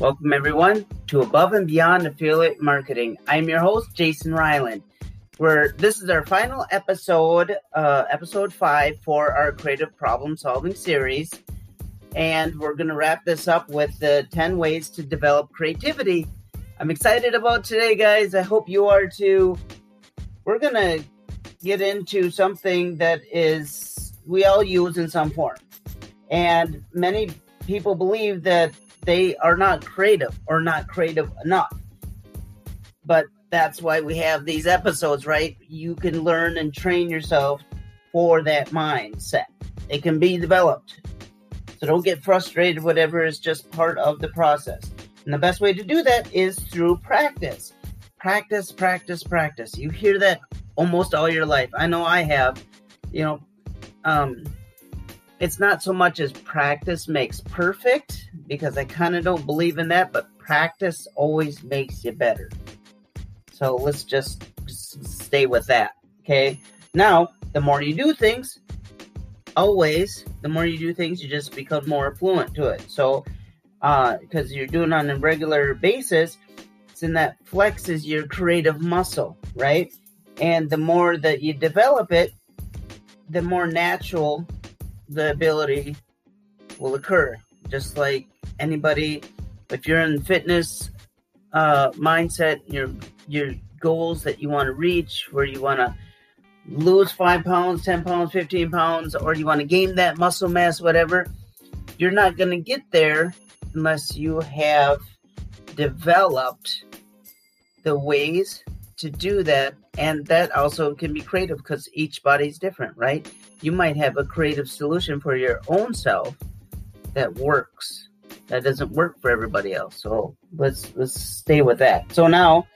Welcome, everyone, to Above and Beyond Affiliate Marketing. I'm your host, Jason Ryland. Where this is our final episode, uh, episode five for our creative problem solving series. And we're going to wrap this up with the 10 ways to develop creativity. I'm excited about today, guys. I hope you are too. We're going to get into something that is we all use in some form. And many people believe that they are not creative or not creative enough. But that's why we have these episodes, right? You can learn and train yourself for that mindset. It can be developed. So don't get frustrated, whatever is just part of the process. And the best way to do that is through practice. Practice, practice, practice. You hear that almost all your life. I know I have. You know, um, it's not so much as practice makes perfect because I kind of don't believe in that, but practice always makes you better. So let's just stay with that. Okay. Now, the more you do things, always, the more you do things, you just become more fluent to it. So, because uh, you're doing on a regular basis, it's in that flexes your creative muscle, right? And the more that you develop it, the more natural the ability will occur. Just like anybody, if you're in fitness uh, mindset, your your goals that you want to reach, where you want to lose five pounds, ten pounds, fifteen pounds, or you want to gain that muscle mass, whatever, you're not going to get there unless you have developed the ways to do that and that also can be creative because each body's different right? You might have a creative solution for your own self that works that doesn't work for everybody else. So let's let's stay with that. So now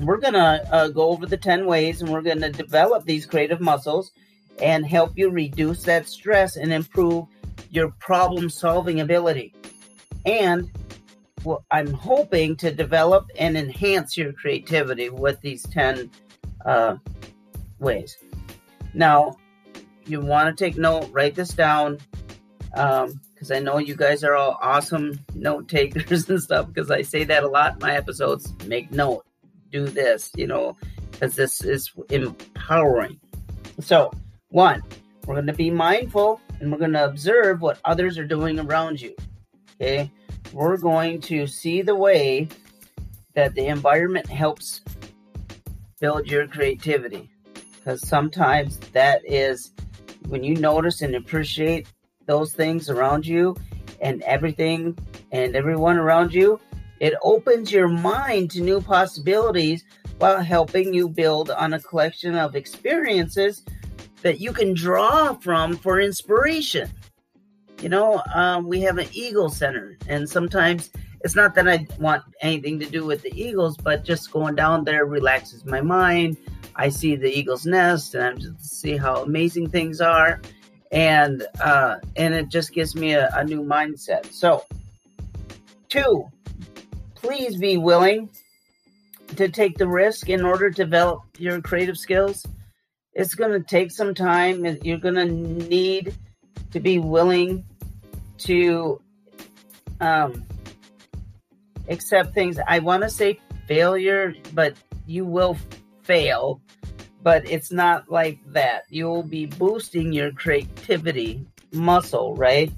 we're gonna uh, go over the 10 ways and we're gonna develop these creative muscles and help you reduce that stress and improve your problem solving ability. And well, I'm hoping to develop and enhance your creativity with these 10 uh, ways. Now, you want to take note, write this down, because um, I know you guys are all awesome note takers and stuff, because I say that a lot in my episodes. Make note, do this, you know, because this is empowering. So, one, we're going to be mindful and we're going to observe what others are doing around you. Okay we're going to see the way that the environment helps build your creativity. Because sometimes that is when you notice and appreciate those things around you and everything and everyone around you, it opens your mind to new possibilities while helping you build on a collection of experiences that you can draw from for inspiration you know, um, we have an Eagle Center, and sometimes it's not that I want anything to do with the Eagles, but just going down there relaxes my mind. I see the Eagle's nest, and I just see how amazing things are, and uh, and it just gives me a, a new mindset. So, two, please be willing to take the risk in order to develop your creative skills. It's going to take some time, you're going to need to be willing to um, accept things. I want to say failure, but you will fail, but it's not like that. You'll be boosting your creativity muscle, right?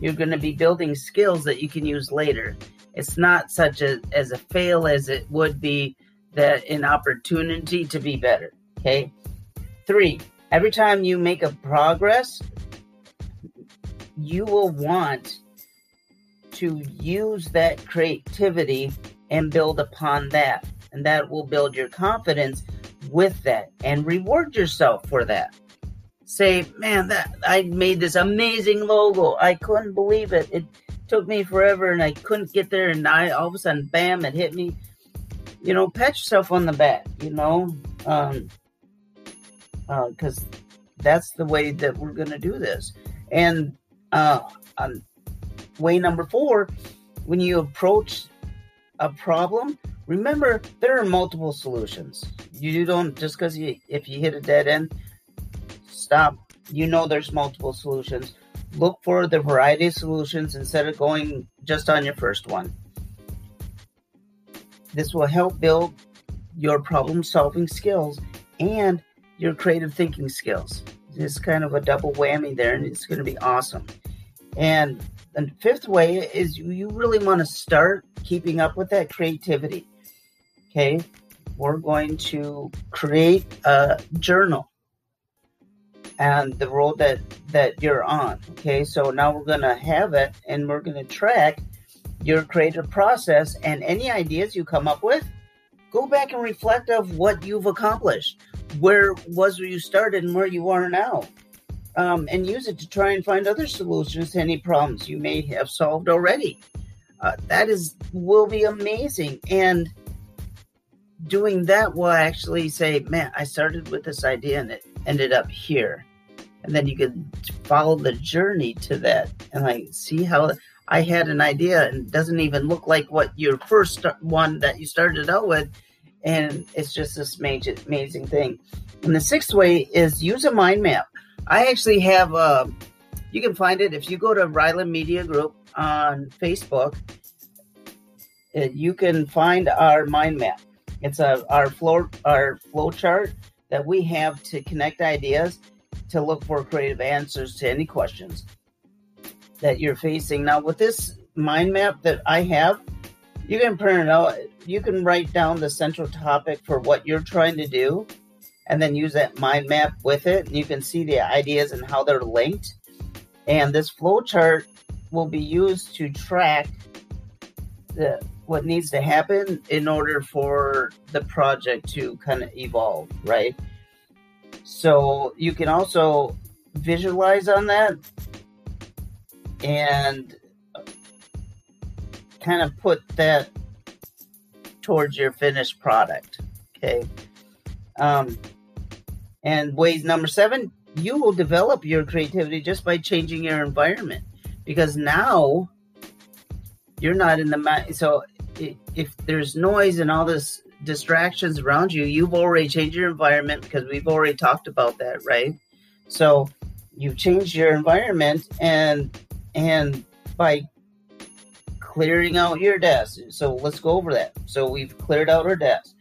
You're going to be building skills that you can use later. It's not such a as a fail as it would be that an opportunity to be better. Okay. Three, every time you make a progress, you will want to use that creativity and build upon that. And that will build your confidence with that and reward yourself for that. Say, man, that I made this amazing logo. I couldn't believe it. It took me forever and I couldn't get there and I all of a sudden bam it hit me. You know, pat yourself on the back, you know. Um because uh, that's the way that we're to do this. And uh, um, way number four, when you approach a problem, remember there are multiple solutions. You don't just because you if you hit a dead end, stop. You know there's multiple solutions. look for the variety of solutions instead of going just on your first one. This will help build your problem solving skills and your creative thinking skills. It's kind of a double whammy there, and it's going to be awesome. And the fifth way is you really want to start keeping up with that creativity. Okay, we're going to create a journal and the road that that you're on. Okay, so now we're going to have it, and we're going to track your creative process and any ideas you come up with. Go back and reflect of what you've accomplished. Where was where you started and where you are now um, and use it to try and find other solutions to any problems you may have solved already. Uh, that is will be amazing, and doing that will actually say, "Man, I started with this idea and it ended up here," and then you can follow the journey to that and like see how I had an idea and doesn't even look like what your first one that you started out with, and it's just this major, amazing thing. And the sixth way is use a mind map. I actually have a. Uh, you can find it if you go to Ryland Media Group on Facebook. You can find our mind map. It's a our flow our flow chart that we have to connect ideas to look for creative answers to any questions that you're facing. Now, with this mind map that I have, you can print it out. You can write down the central topic for what you're trying to do and then use that mind map with it. And you can see the ideas and how they're linked. And this flowchart will be used to track the what needs to happen in order for the project to kind of evolve, right? So you can also visualize on that and kind of put that towards your finished product. Okay. Um, and ways number seven, you will develop your creativity just by changing your environment because now you're not in the so if there's noise and all this distractions around you you've already changed your environment because we've already talked about that right? So you've changed your environment and and by clearing out your desk so let's go over that. So we've cleared out our desk.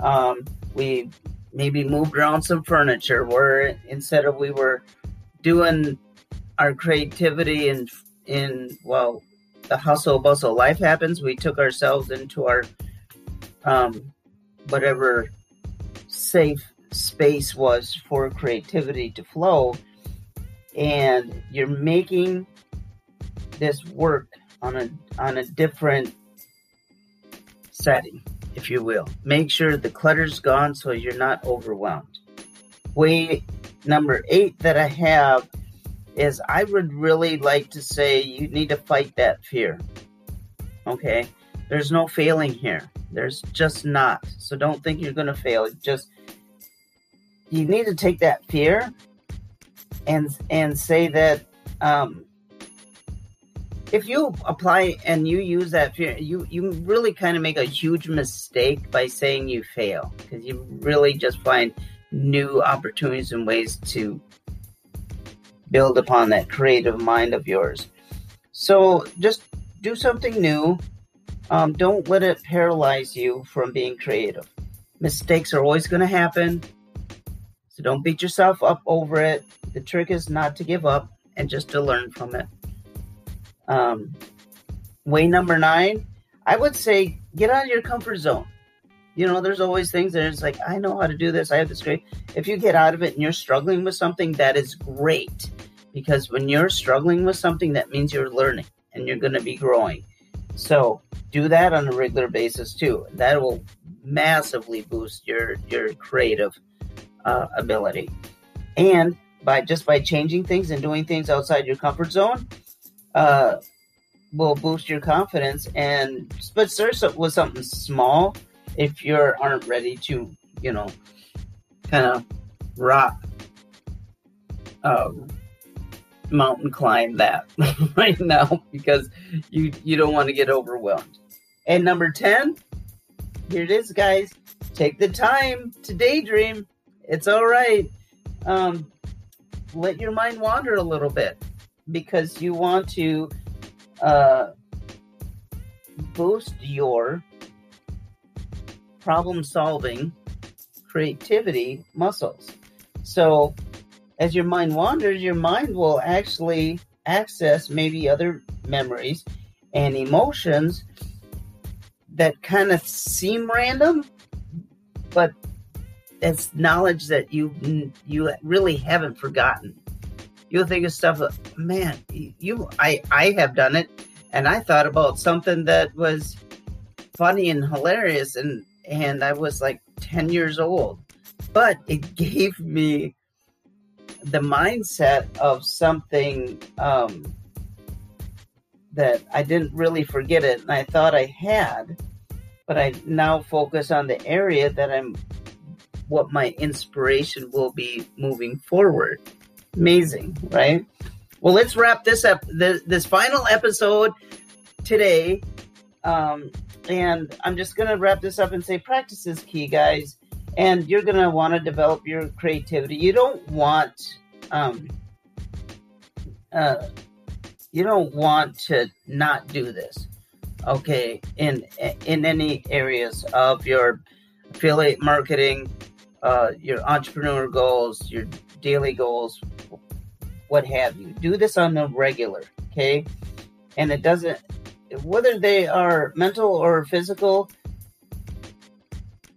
Um, we maybe moved around some furniture where instead of we were doing our creativity and in well the hustle bustle life happens we took ourselves into our um whatever safe space was for creativity to flow and you're making this work on a on a different setting if you will. Make sure the clutter's gone so you're not overwhelmed. Way number eight that I have is I would really like to say you need to fight that fear. Okay? There's no failing here. There's just not. So don't think you're going to fail. Just you need to take that fear and and say that um, if you apply and you use that fear, you you really kind of make a huge mistake by saying you fail because you really just find new opportunities and ways to build upon that creative mind of yours. So just do something new. Um, don't let it paralyze you from being creative. Mistakes are always going to happen. So don't beat yourself up over it. The trick is not to give up and just to learn from it. Um, way number nine, I would say get out of your comfort zone. You know, there's always things that it's like, I know how to do this. I have this great. If you get out of it and you're struggling with something, that is great. Because when you're struggling with something, that means you're learning and you're going to be growing. So do that on a regular basis too. That will massively boost your your creative uh, ability. And by just by changing things and doing things outside your comfort zone, uh, will boost your confidence. And but start with something small if you aren't ready to, you know, kind of rock, um, mountain climb that right now because you you don't want to get overwhelmed. And number ten, here it is, guys. Take the time to daydream. It's all right. Um, let your mind wander a little bit because you want to uh, boost your problem solving creativity muscles. So, as your mind wanders, your mind will actually access maybe other memories and emotions that kind of seem random, but it's knowledge that you you really haven't forgotten. You'll think of stuff. Man, you I I have done it, and I thought about something that was funny and hilarious, and and I was like ten years old, but it gave me the mindset of something um, that I didn't really forget it, and I thought I had, but I now focus on the area that I'm, what my inspiration will be moving forward. Amazing, right? Well, let's wrap this up. This, this final episode today, um, and I'm just gonna wrap this up and say practice is key, guys. And you're gonna want to develop your creativity. You don't want um, uh, you don't want to not do this okay in in any areas of your affiliate marketing uh, your entrepreneur goals your daily goals what have you do this on the regular okay and it doesn't whether they are mental or physical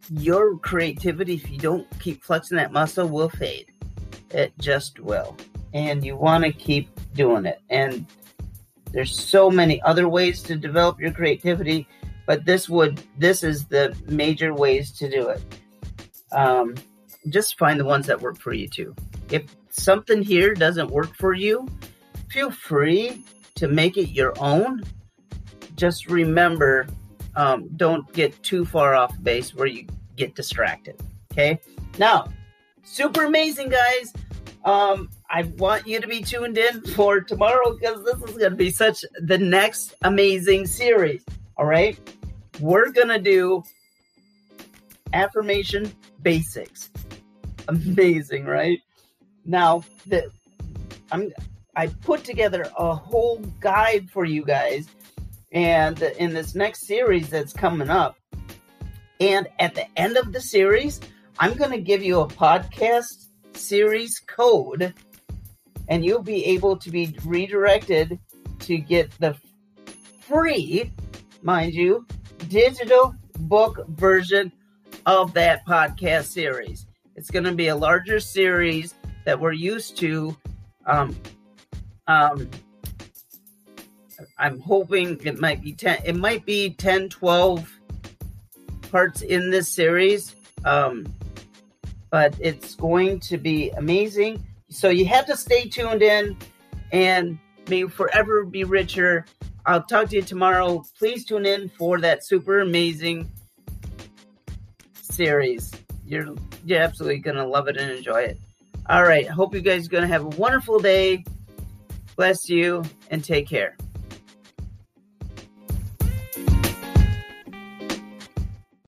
your creativity if you don't keep flexing that muscle will fade it just will and you want to keep doing it and there's so many other ways to develop your creativity, but this would this is the major ways to do it. Um, just find the ones that work for you too. If something here doesn't work for you, feel free to make it your own. Just remember, um, don't get too far off base where you get distracted. Okay. Now, super amazing, guys. Um, I want you to be tuned in for tomorrow because this is going to be such the next amazing series. All right. We're going to do affirmation basics. Amazing, right? Now, the I'm I put together a whole guide for you guys and in this next series that's coming up. And at the end of the series, I'm going to give you a podcast series code, and you'll be able to be redirected to get the free, mind you, digital book version of that podcast series. It's going to be a larger series that we're used to. Um, um, I'm hoping it might be 10, it might be 10, 12 parts in this series. Um, but it's going to be amazing. So you have to stay tuned in and may forever be richer. I'll talk to you tomorrow. Please tune in for that super amazing series. You're you're absolutely gonna love it and enjoy it. All right. Hope you guys are gonna have a wonderful day. Bless you and take care.